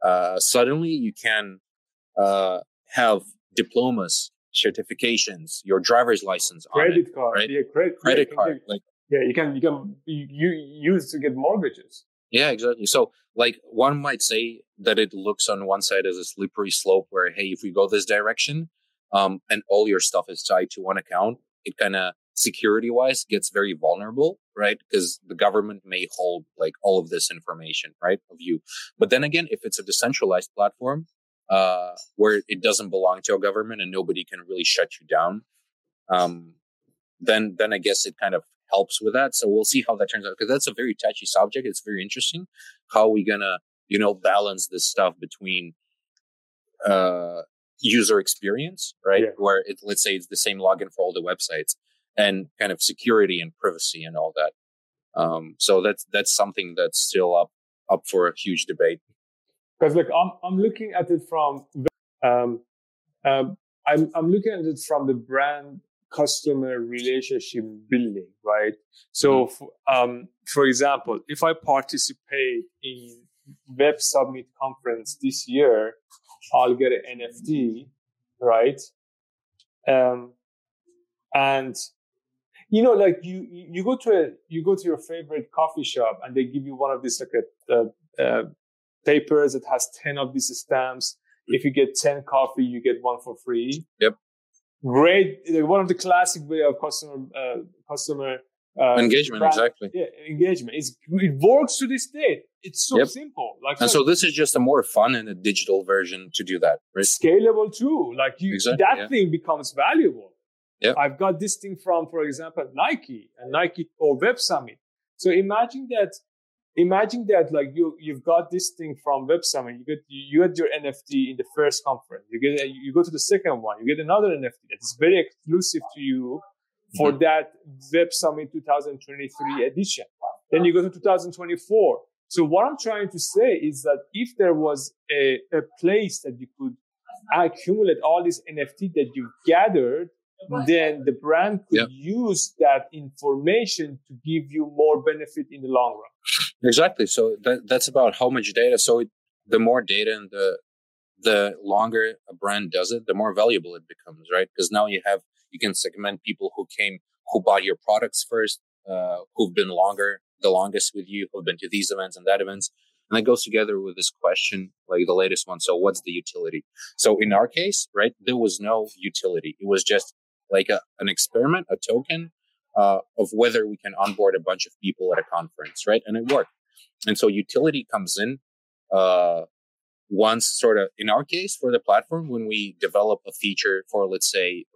uh, suddenly you can, uh, have diplomas, certifications, your driver's license, credit it, card, right? yeah, credit, credit yeah, card, like yeah, you can you can you use to get mortgages. Yeah, exactly. So, like, one might say that it looks on one side as a slippery slope where, hey, if we go this direction, um, and all your stuff is tied to one account, it kind of security wise gets very vulnerable, right? Because the government may hold like all of this information, right, of you. But then again, if it's a decentralized platform, uh, where it doesn't belong to a government and nobody can really shut you down, um, then, then I guess it kind of helps with that. So we'll see how that turns out because that's a very touchy subject. It's very interesting. How are we gonna, you know, balance this stuff between, uh, user experience, right? Yeah. Where it, let's say it's the same login for all the websites and kind of security and privacy and all that. Um, so that's, that's something that's still up, up for a huge debate. Cause look, I'm, I'm looking at it from, um, um, I'm, I'm looking at it from the brand customer relationship building, right? So, mm-hmm. um, for example, if I participate in Web Summit conference this year, I'll get an NFT, right? Um, and you know, like you, you go to a, you go to your favorite coffee shop and they give you one of these like a, uh, papers that has 10 of these stamps. If you get 10 coffee, you get one for free. Yep. Great. One of the classic way of customer, uh, customer uh, engagement brand, exactly. Yeah engagement. It's, it works to this day. It's so yep. simple. Like and so, so, this is just a more fun and a digital version to do that right? Scalable too. Like you exactly, that yeah. thing becomes valuable. Yeah i've got this thing from for example nike and nike or web summit. So imagine that imagine that like you you've got this thing from web summit. You get you get your nft in the first conference. You get you go to the second one. You get another nft that is very exclusive to you for that Web Summit 2023 edition. Then you go to 2024. So what I'm trying to say is that if there was a, a place that you could accumulate all this NFT that you've gathered, then the brand could yep. use that information to give you more benefit in the long run. Exactly. So that, that's about how much data. So it, the more data and the the longer a brand does it, the more valuable it becomes, right? Because now you have you can segment people who came, who bought your products first, uh, who've been longer, the longest with you, who've been to these events and that events. And that goes together with this question, like the latest one. So what's the utility? So in our case, right, there was no utility. It was just like a, an experiment, a token, uh, of whether we can onboard a bunch of people at a conference, right? And it worked. And so utility comes in, uh, once sort of in our case for the platform when we develop a feature for let's say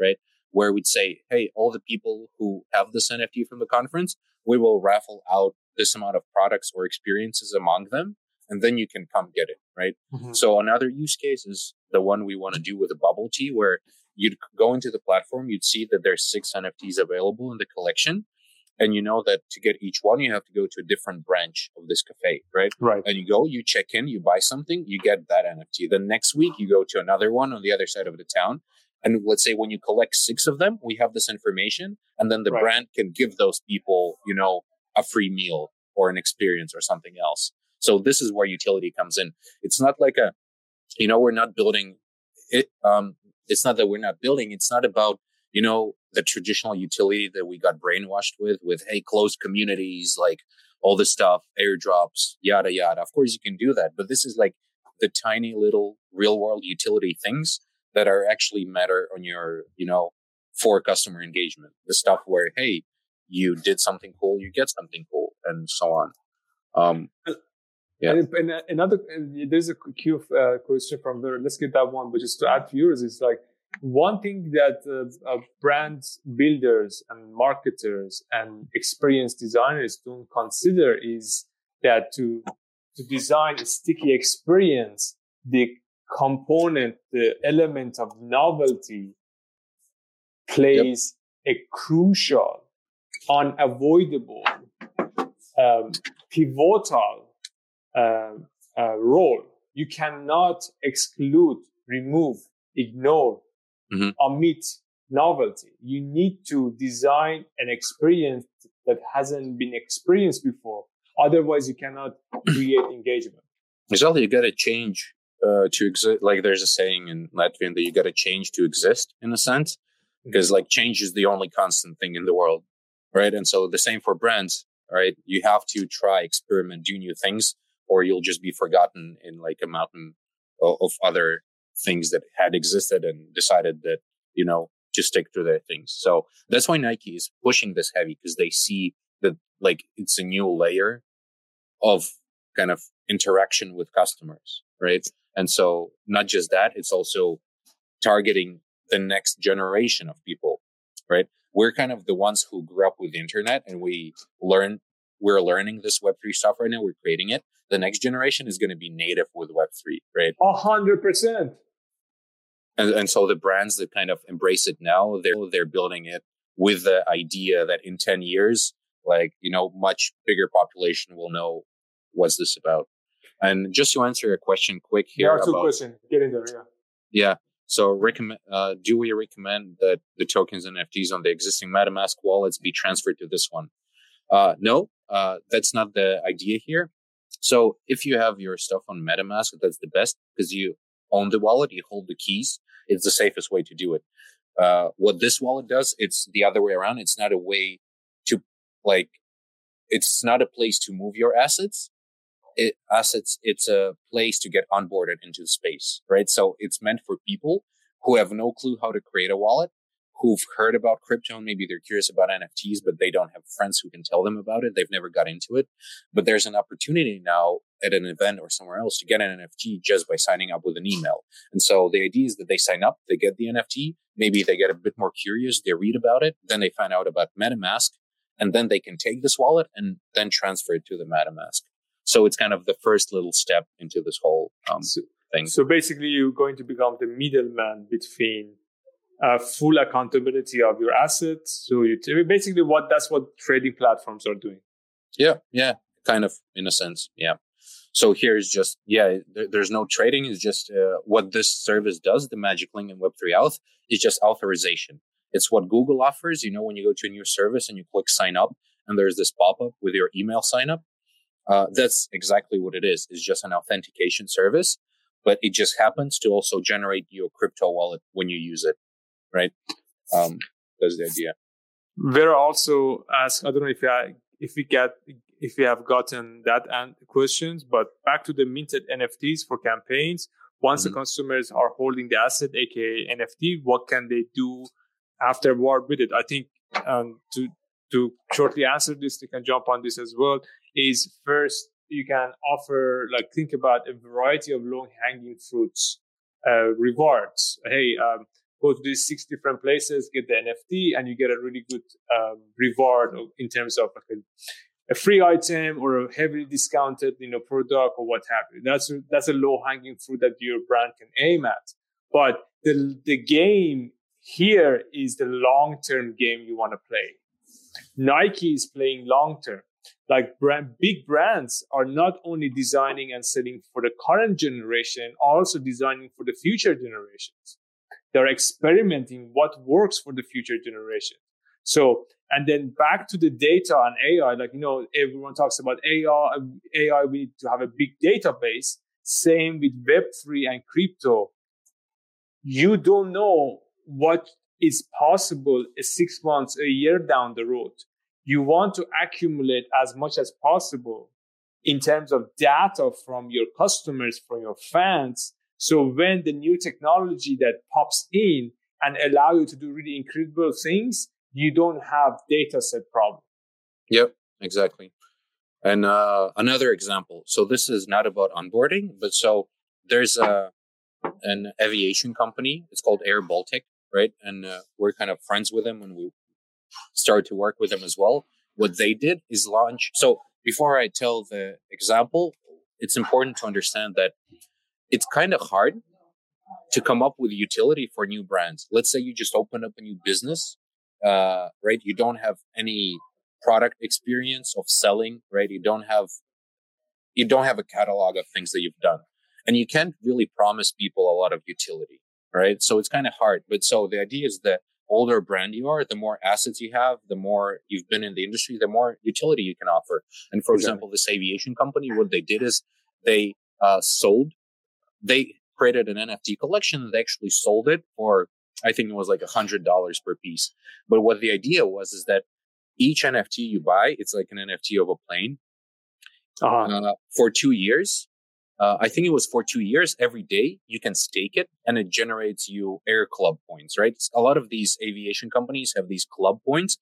right? Where we'd say hey all the people who have this nft from the conference we will raffle out this amount of products or experiences among them and then you can come get it right? Mm-hmm. so another use case is the one we want to do with a bubble tea where you'd go into the platform you'd see that there's six nfts available in the collection and you know that to get each one you have to go to a different branch of this cafe right? Right. And you go you check in you buy something you get that nft then next week you go to another one on the other side of the town and let's say when you collect six of them we have this information and then the right. brand can give those people you know a free meal or an experience or something else so this is where utility comes in it's not like a you know we're not building it um it's not that we're not building it's not about you know, the traditional utility that we got brainwashed with, with, hey, closed communities, like all this stuff, airdrops, yada, yada. Of course, you can do that. But this is like the tiny little real world utility things that are actually matter on your, you know, for customer engagement. The stuff where, hey, you did something cool, you get something cool, and so on. Um, yeah. And, and another, and there's a Q uh, question from there. Let's get that one, but just to add to yours, it's like one thing that uh, uh, brand builders and marketers and experienced designers don't consider is that to to design a sticky experience, the component, the element of novelty plays yep. a crucial, unavoidable, um, pivotal uh, uh, role. You cannot exclude, remove, ignore mm-hmm. omit novelty. You need to design an experience that hasn't been experienced before. Otherwise, you cannot create engagement. Exactly. You got to change uh, to exist. Like there's a saying in Latvian that you got to change to exist in a sense, because mm-hmm. like change is the only constant thing in the world. Right. And so the same for brands, right? You have to try, experiment, do new things, or you'll just be forgotten in like a mountain of, of other things that had existed and decided that, you know, to stick to their things. So that's why Nike is pushing this heavy because they see that like it's a new layer of kind of interaction with customers, right? And so not just that, it's also targeting the next generation of people, right? We're kind of the ones who grew up with the internet and we learn, we're learning this Web3 stuff right now. We're creating it. The next generation is going to be native with Web3, right? A hundred percent. And, and so the brands that kind of embrace it now, they're, they're building it with the idea that in 10 years, like, you know, much bigger population will know what's this about. And just to answer your question quick here. There are two about, questions. Get in there, yeah. Yeah. So recommend, uh, do we recommend that the tokens and NFTs on the existing MetaMask wallets be transferred to this one? Uh, no, uh, that's not the idea here. So if you have your stuff on MetaMask, that's the best because you own the wallet, you hold the keys it's the safest way to do it. Uh, what this wallet does, it's the other way around. It's not a way to like, it's not a place to move your assets. It, assets, it's a place to get onboarded into the space, right? So it's meant for people who have no clue how to create a wallet, who've heard about crypto and maybe they're curious about NFTs, but they don't have friends who can tell them about it. They've never got into it. But there's an opportunity now at an event or somewhere else to get an NFT just by signing up with an email. And so the idea is that they sign up, they get the NFT, maybe they get a bit more curious, they read about it, then they find out about MetaMask, and then they can take this wallet and then transfer it to the MetaMask. So it's kind of the first little step into this whole um, so, thing. So basically, you're going to become the middleman between uh, full accountability of your assets. So you t- basically what that's what trading platforms are doing. Yeah, yeah, kind of in a sense. Yeah. So here's just yeah, there, there's no trading. It's just uh, what this service does. The Magic Link and Web3 Auth is just authorization. It's what Google offers. You know, when you go to a new service and you click sign up, and there's this pop up with your email sign up. Uh, that's exactly what it is. It's just an authentication service, but it just happens to also generate your crypto wallet when you use it right? Um, that's the idea. Vera also asked, I don't know if I, if we get if we have gotten that and questions, but back to the minted NFTs for campaigns. Once mm-hmm. the consumers are holding the asset, aka NFT, what can they do afterward with it? I think um, to to shortly answer this, they can jump on this as well. Is first you can offer like think about a variety of low hanging fruits uh, rewards. Hey, um, go to these six different places, get the NFT, and you get a really good um, reward in terms of like a, a, free item or a heavily discounted, you know, product or what have you. That's a, that's a low hanging fruit that your brand can aim at. But the the game here is the long term game you want to play. Nike is playing long term. Like brand, big brands are not only designing and selling for the current generation, also designing for the future generations. They're experimenting what works for the future generation. So, and then back to the data and AI, like, you know, everyone talks about AI, AI, we need to have a big database. Same with Web3 and crypto. You don't know what is possible six months, a year down the road. You want to accumulate as much as possible in terms of data from your customers, from your fans, so when the new technology that pops in and allow you to do really incredible things, you don't have data set problem. Yep, exactly. And uh, another example. So this is not about onboarding, but so there's a an aviation company. It's called Air Baltic, right? And uh, we're kind of friends with them when we started to work with them as well. What they did is launch. So before I tell the example, it's important to understand that it's kind of hard to come up with utility for new brands. Let's say you just open up a new business, uh, right? You don't have any product experience of selling, right? You don't have, you don't have a catalog of things that you've done and you can't really promise people a lot of utility, right? So it's kind of hard. But so the idea is that older brand you are, the more assets you have, the more you've been in the industry, the more utility you can offer. And for exactly. example, this aviation company, what they did is they uh, sold they created an NFT collection. They actually sold it for, I think it was like a hundred dollars per piece. But what the idea was is that each NFT you buy, it's like an NFT of a plane uh-huh. uh, for two years. Uh, I think it was for two years. Every day you can stake it and it generates you air club points, right? A lot of these aviation companies have these club points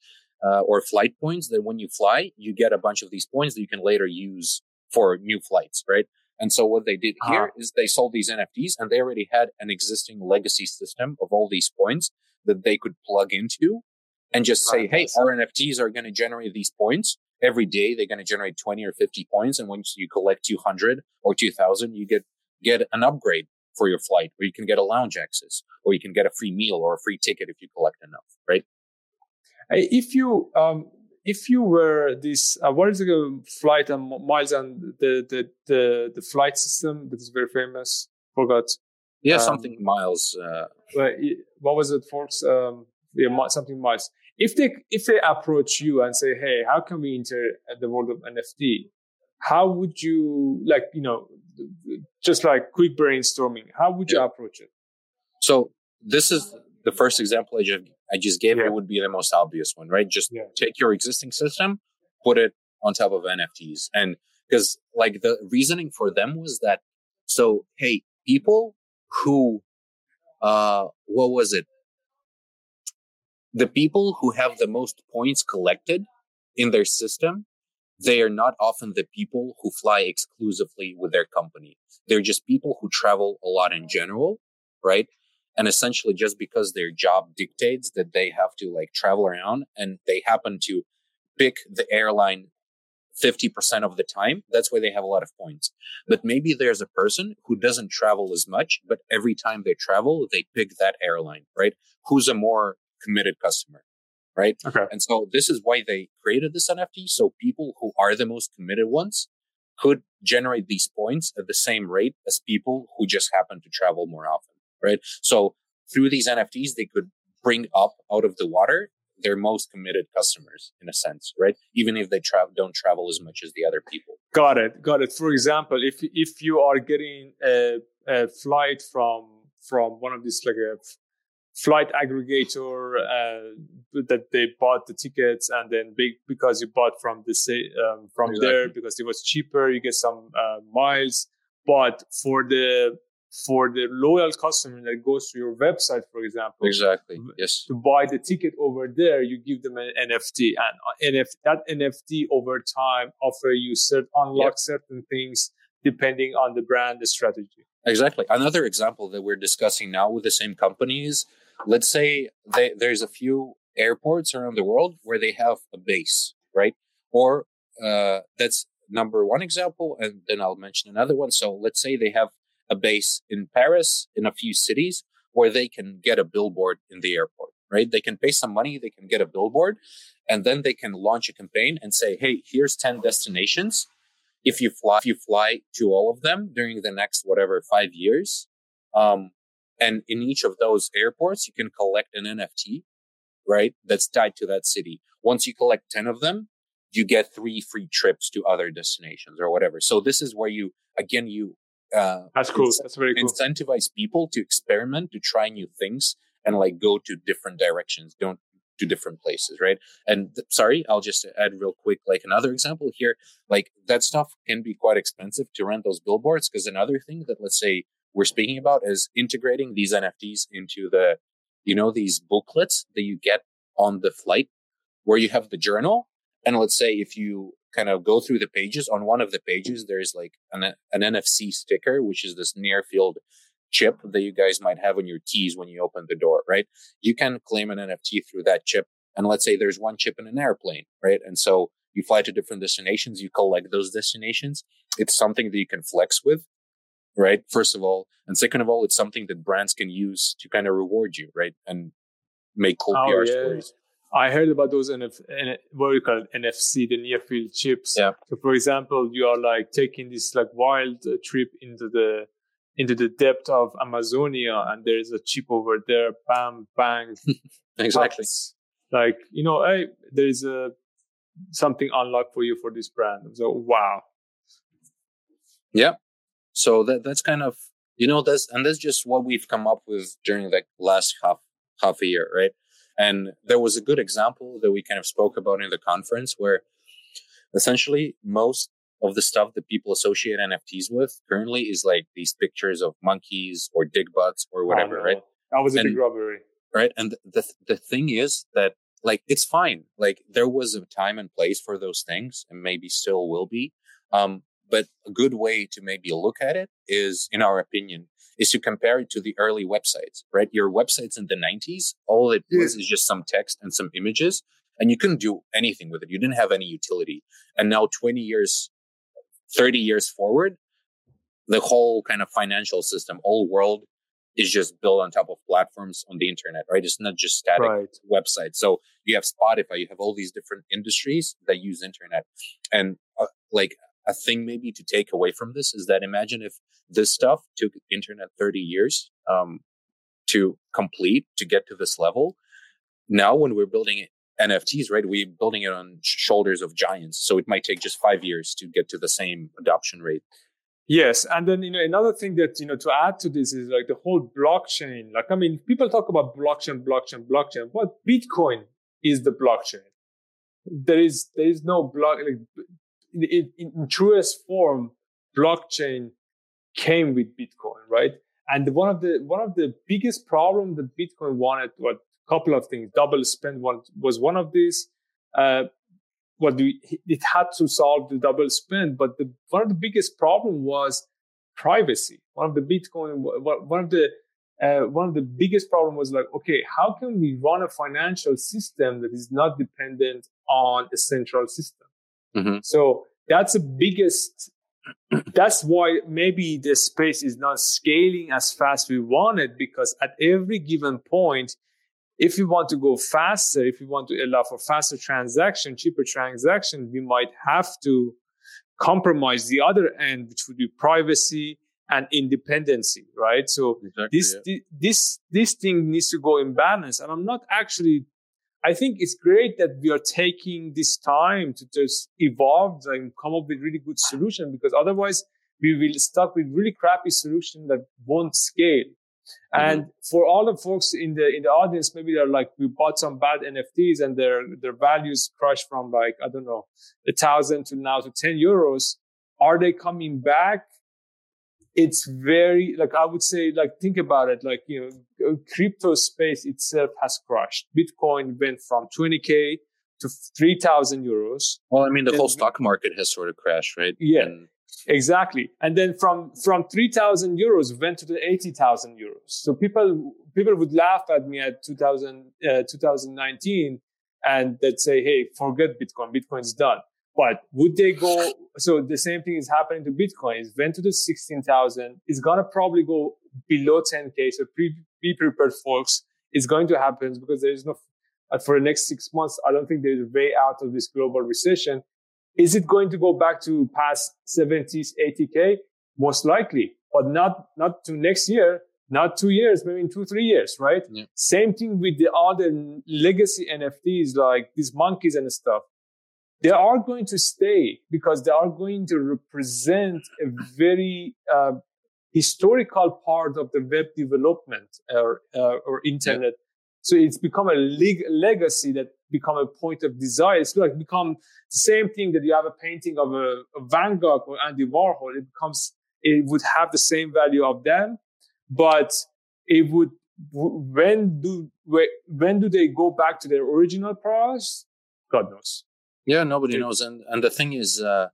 uh, or flight points that when you fly, you get a bunch of these points that you can later use for new flights, right? And so what they did uh-huh. here is they sold these NFTs and they already had an existing legacy system of all these points that they could plug into and just say, Hey, our NFTs are going to generate these points every day. They're going to generate 20 or 50 points. And once you collect 200 or 2000, you get, get an upgrade for your flight or you can get a lounge access or you can get a free meal or a free ticket if you collect enough, right? If you, um, if you were this, uh, what is the flight and miles and the, the, the, the flight system that is very famous? Forgot. Yeah, um, something miles. Uh, what was it, folks? Um, yeah, something miles. If they if they approach you and say, "Hey, how can we enter the world of NFT?" How would you like, you know, just like quick brainstorming? How would you approach it? So this is the first example I just I just gave yeah. it would be the most obvious one, right? Just yeah. take your existing system, put it on top of NFTs. And because like the reasoning for them was that, so, hey, people who, uh, what was it? The people who have the most points collected in their system, they are not often the people who fly exclusively with their company. They're just people who travel a lot in general, right? And essentially just because their job dictates that they have to like travel around and they happen to pick the airline 50% of the time, that's why they have a lot of points. But maybe there's a person who doesn't travel as much, but every time they travel, they pick that airline, right? Who's a more committed customer, right? Okay. And so this is why they created this NFT. So people who are the most committed ones could generate these points at the same rate as people who just happen to travel more often, right? So through these NFTs, they could bring up out of the water their most committed customers in a sense, right? Even if they travel, don't travel as much as the other people. Got it. Got it. For example, if if you are getting a, a flight from from one of these like a flight aggregator uh, that they bought the tickets and then big because you bought from the um, from exactly. there because it was cheaper you get some uh, miles but for the for the loyal customer that goes to your website, for example. Exactly. Yes. To buy the ticket over there, you give them an NFT, and NF, that NFT over time offer you certain unlock yep. certain things depending on the brand strategy. Exactly. Another example that we're discussing now with the same companies. Let's say they, there's a few airports around the world where they have a base, right? Or uh, that's number one example, and then I'll mention another one. So let's say they have a base in Paris, in a few cities, where they can get a billboard in the airport, right? They can pay some money, they can get a billboard, and then they can launch a campaign and say, hey, here's 10 destinations. If you fly, if you fly to all of them during the next whatever five years, um, and in each of those airports, you can collect an NFT, right? That's tied to that city. Once you collect 10 of them, you get three free trips to other destinations or whatever. So this is where you, again, you uh, that's cool. That's very cool. Incentivize people to experiment, to try new things, and like go to different directions. Don't to different places, right? And th- sorry, I'll just add real quick, like another example here. Like that stuff can be quite expensive to rent those billboards because another thing that let's say we're speaking about is integrating these NFTs into the, you know, these booklets that you get on the flight where you have the journal. And let's say if you kind of go through the pages. On one of the pages, there's like an, an NFC sticker, which is this near field chip that you guys might have on your keys when you open the door, right? You can claim an NFT through that chip. And let's say there's one chip in an airplane, right? And so you fly to different destinations, you collect those destinations. It's something that you can flex with, right? First of all. And second of all, it's something that brands can use to kind of reward you, right? And make cool oh, PR yeah. stories. I heard about those NF, N, what we call it, NFC, the near field chips. Yeah. So, for example, you are like taking this like wild uh, trip into the into the depth of Amazonia, and there is a chip over there. Bam, bang. exactly. Like you know, hey, there is a something unlocked for you for this brand. So wow. Yeah. So that that's kind of you know that's and that's just what we've come up with during the last half half a year, right? And there was a good example that we kind of spoke about in the conference where essentially most of the stuff that people associate NFTs with currently is like these pictures of monkeys or dig butts or whatever, oh, right? That was a and, big robbery. Right. And the, the thing is that like it's fine. Like there was a time and place for those things and maybe still will be. Um, but a good way to maybe look at it is, in our opinion, is to compare it to the early websites, right? Your websites in the 90s, all it yeah. was is just some text and some images, and you couldn't do anything with it. You didn't have any utility. And now, 20 years, 30 years forward, the whole kind of financial system, all world is just built on top of platforms on the internet, right? It's not just static right. websites. So you have Spotify, you have all these different industries that use internet. And uh, like a thing maybe to take away from this is that imagine if this stuff took internet 30 years um, to complete to get to this level. Now, when we're building NFTs, right, we're building it on shoulders of giants. So it might take just five years to get to the same adoption rate. Yes, and then you know another thing that you know to add to this is like the whole blockchain. Like I mean, people talk about blockchain, blockchain, blockchain, but Bitcoin is the blockchain. There is there is no block. Like, in, in truest form, blockchain came with Bitcoin, right? And one of the one of the biggest problem that Bitcoin wanted, what couple of things. Double spend was one of these. Uh, what we, it had to solve the double spend, but the, one of the biggest problem was privacy. One of the Bitcoin, one of the uh, one of the biggest problem was like, okay, how can we run a financial system that is not dependent on a central system? Mm-hmm. So that's the biggest. that's why maybe the space is not scaling as fast we wanted because at every given point, if we want to go faster, if we want to allow for faster transaction, cheaper transaction, we might have to compromise the other end, which would be privacy and independency, right? So exactly, this, yeah. this, this thing needs to go in balance. And I'm not actually, I think it's great that we are taking this time to just evolve and come up with really good solution because otherwise we will stuck with really crappy solution that won't scale. Mm-hmm. And for all the folks in the in the audience, maybe they're like, we bought some bad NFTs and their their values crushed from like I don't know a thousand to now to ten euros. Are they coming back? It's very like I would say like think about it like you know crypto space itself has crashed. Bitcoin went from 20k to 3,000 euros. Well, I mean, the whole stock market has sort of crashed, right? Yeah. And Exactly. And then from, from 3,000 euros went to the 80,000 euros. So people, people would laugh at me at 2000, uh, 2019 and they'd say, Hey, forget Bitcoin. Bitcoin's done. But would they go? So the same thing is happening to Bitcoin. It went to the 16,000. It's going to probably go below 10K. So pre, be prepared folks. It's going to happen because there is no, uh, for the next six months, I don't think there's a way out of this global recession. Is it going to go back to past 70s, 80K? Most likely, but not, not to next year, not two years, maybe in two, three years, right? Yeah. Same thing with the other legacy NFTs, like these monkeys and stuff. They are going to stay because they are going to represent a very uh, historical part of the web development or, uh, or internet. Yeah. So it's become a leg- legacy that become a point of desire. It's like become the same thing that you have a painting of a, a Van Gogh or Andy Warhol. It becomes, it would have the same value of them, but it would, when do, when do they go back to their original price? God knows. Yeah, nobody it, knows. And, and the thing is, uh,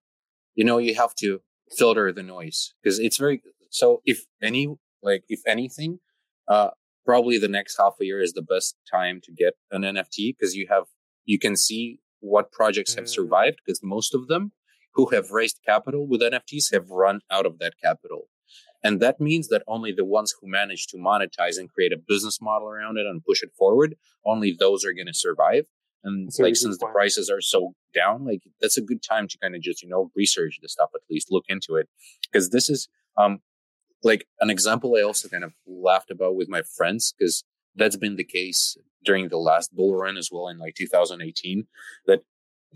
you know, you have to filter the noise because it's very, so if any, like, if anything, uh, probably the next half a year is the best time to get an NFT because you have you can see what projects have mm. survived because most of them who have raised capital with NFTs have run out of that capital. And that means that only the ones who manage to monetize and create a business model around it and push it forward, only those are going to survive. And that's like, since the prices are so down, like that's a good time to kind of just, you know, research the stuff, at least look into it. Cause this is, um, like an example I also kind of laughed about with my friends because that's been the case during the last bull run as well in like 2018 that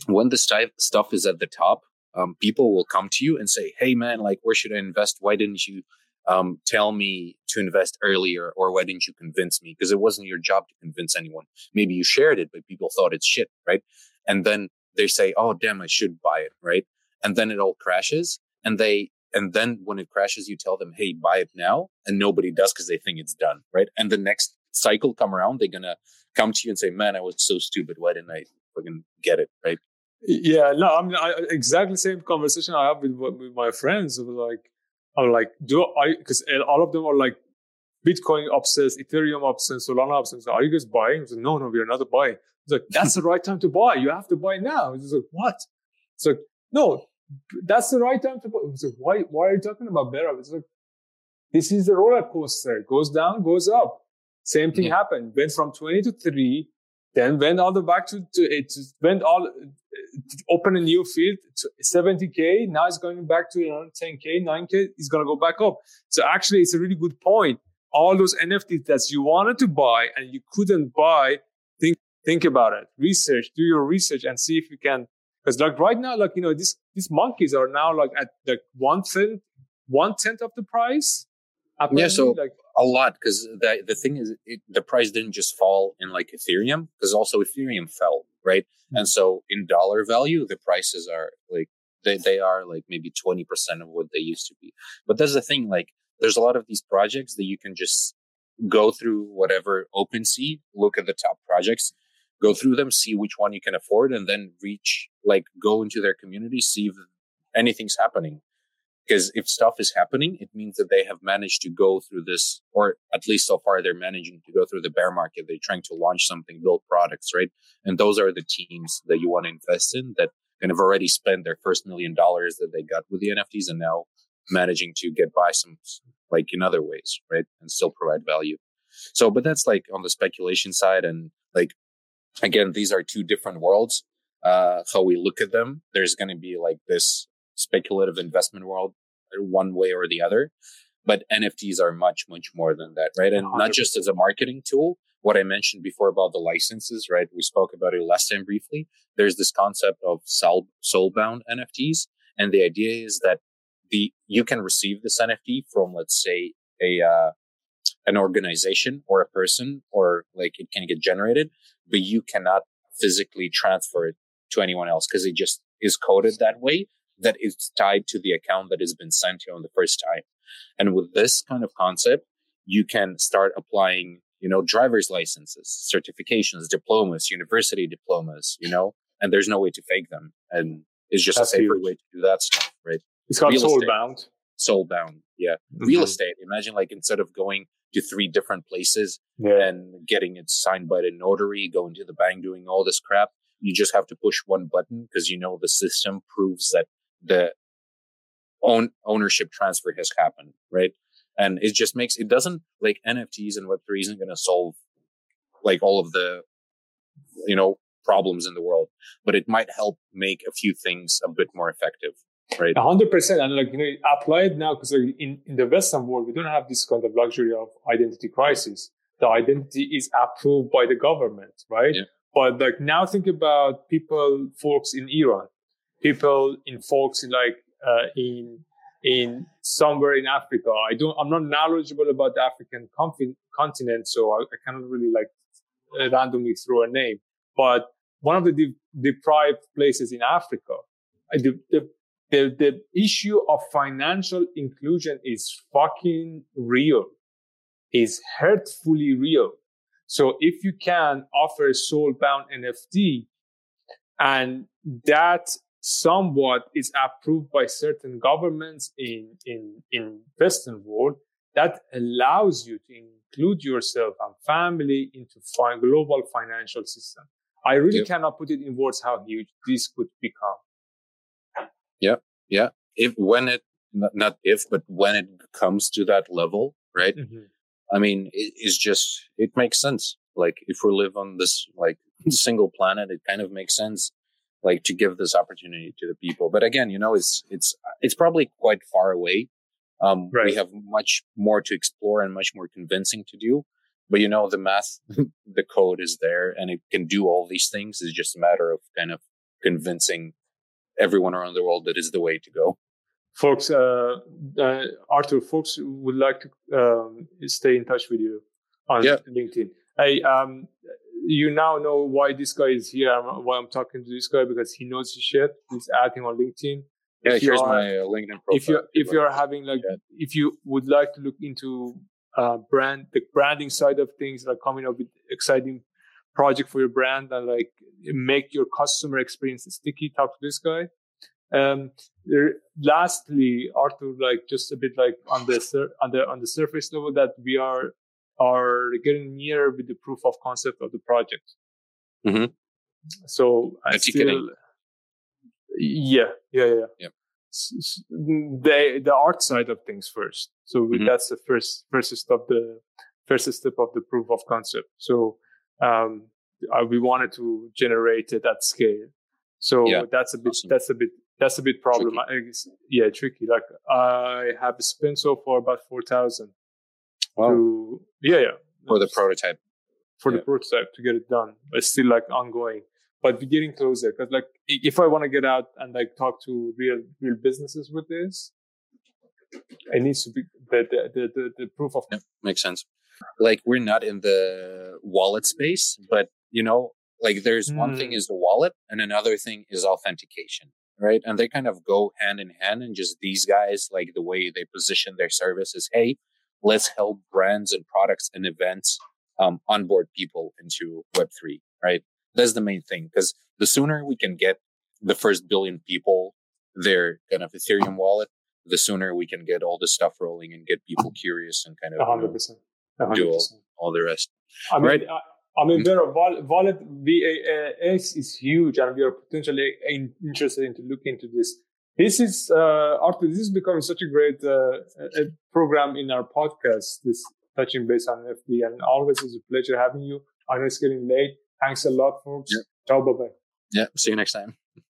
when this stuff is at the top um, people will come to you and say hey man like where should i invest? Why didn't you um, tell me to invest earlier or why didn't you convince me? Because it wasn't your job to convince anyone. Maybe you shared it but people thought it's shit right? And then they say oh damn i should buy it right? And then it all crashes and they and then when it crashes, you tell them, Hey, buy it now. And nobody does because they think it's done. Right. And the next cycle come around, they're going to come to you and say, man, I was so stupid. Why didn't I fucking get it? Right. Yeah, no, I mean, I, exactly same conversation I have with, with my friends. Like, I'm like, do I, because eh, all of them are like Bitcoin obsessed, Ethereum obsessed, Solana obsessed. Are you guys buying? Like, no, no, we are not buying. It's like, that's the right time to buy. You have to buy now. It's like, what? It's like, no, that's the right time to put. Like, why, why are you talking about better? It's like, this is the roller coaster. It goes down, goes up. Same thing yeah. happened. Went from 20 to 3, then went all the way back to, to eh, it went all, eh, open a new field, 70K. Now it's going back to you know, 10K, 9K. It's going to go back up. So actually, it's a really good point. All those NFTs that you wanted to buy and you couldn't buy, think, think about it. Research, do your research and see if you can because like right now, like you know, these these monkeys are now like at like one tenth one tenth of the price. Apparently. Yeah, so like a lot because the the thing is, it, the price didn't just fall in like Ethereum because also Ethereum fell, right? Mm-hmm. And so in dollar value, the prices are like they they are like maybe twenty percent of what they used to be. But that's the thing, like there's a lot of these projects that you can just go through whatever OpenSea, look at the top projects, go through them, see which one you can afford, and then reach, like, go into their community, see if anything's happening. Because if stuff is happening, it means that they have managed to go through this, or at least so far they're managing to go through the bear market. They're trying to launch something, build products, right? And those are the teams that you want to invest in that kind of already spent their first million dollars that they got with the NFTs and now managing to get by some like in other ways, right? And still provide value. So, but that's like on the speculation side. And like, again, these are two different worlds. Uh, how we look at them, there's going to be like this speculative investment world uh, one way or the other. But NFTs are much, much more than that, right? And 100%. not just as a marketing tool. What I mentioned before about the licenses, right? We spoke about it last time briefly. There's this concept of soul, soulbound NFTs. And the idea is that the you can receive this NFT from let's say a uh, an organization or a person or like it can get generated, but you cannot physically transfer it to anyone else because it just is coded that way that it's tied to the account that has been sent to you on the first time. And with this kind of concept, you can start applying, you know, driver's licenses, certifications, diplomas, university diplomas, you know, and there's no way to fake them. And it's just That's a safer huge. way to do that stuff, right? It's called soul bound. Soul bound. Yeah. Mm-hmm. Real estate. Imagine like instead of going to three different places yeah. and getting it signed by the notary, going to the bank, doing all this crap, you just have to push one button because you know the system proves that the own ownership transfer has happened, right? And it just makes it doesn't like NFTs and Web3 isn't going to solve like all of the, you know, problems in the world, but it might help make a few things a bit more effective. Right. hundred percent. And like, you know, apply it now because in, in the Western world, we don't have this kind of luxury of identity crisis. The identity is approved by the government, right? Yeah. But like now think about people, folks in Iran, people in folks in like, uh, in, in somewhere in Africa. I don't, I'm not knowledgeable about the African continent, so I, I cannot really like randomly throw a name. But one of the de- deprived places in Africa, the, the, the, the issue of financial inclusion is fucking real, is hurtfully real. So if you can offer a soul bound NFT and that somewhat is approved by certain governments in, in, in Western world, that allows you to include yourself and family into fi- global financial system. I really yep. cannot put it in words how huge this could become. Yeah, yeah. If when it not if but when it comes to that level, right? Mm-hmm. I mean, it's just it makes sense. Like if we live on this like single planet, it kind of makes sense like to give this opportunity to the people. But again, you know, it's it's it's probably quite far away. Um, right. We have much more to explore and much more convincing to do. But you know, the math, the code is there, and it can do all these things. It's just a matter of kind of convincing everyone around the world that is the way to go. Folks, uh, uh, Arthur, folks would like to um, stay in touch with you on yeah. LinkedIn. Hey, um, you now know why this guy is here. Why I'm talking to this guy because he knows his shit. He's acting on LinkedIn. Yeah, if here's are, my uh, LinkedIn profile. If you if you're having like yeah. if you would like to look into uh, brand the branding side of things, like coming up with exciting project for your brand and like make your customer experience sticky. Talk to this guy. Um, there, lastly, Arthur, like just a bit like on the sur- on the on the surface level that we are are getting near with the proof of concept of the project. Mm-hmm. So I still, yeah, yeah, yeah. Yep. The the art side of things first. So mm-hmm. that's the first first step the first step of the proof of concept. So um, we wanted to generate it at scale. So yeah. that's a bit awesome. that's a bit that's a bit problem. Yeah, tricky. Like I have spent so far about four thousand. Wow. To, yeah, yeah. For the prototype. For yeah. the prototype to get it done. It's still like ongoing, but we're getting closer. Cause like if I want to get out and like talk to real real businesses with this, it needs to be the the the, the, the proof of. Yeah, makes sense. Like we're not in the wallet space, but you know, like there's mm. one thing hmm. is the wallet and another thing is authentication right? And they kind of go hand in hand. And just these guys, like the way they position their services, hey, let's help brands and products and events um, onboard people into Web3, right? That's the main thing because the sooner we can get the first billion people their kind of Ethereum wallet, the sooner we can get all this stuff rolling and get people curious and kind of 100%. 100%. do all, all the rest. I mean, Right. I, I mean, there are wallet, wallet VAS is huge, and we are potentially in, interested in to look into this. This is uh, Arthur. This is becoming such a great uh, uh, program in our podcast. This touching base on FD, and always is a pleasure having you. I know it's getting late. Thanks a lot, folks. Yep. Ciao, bye bye. Yeah. See you next time.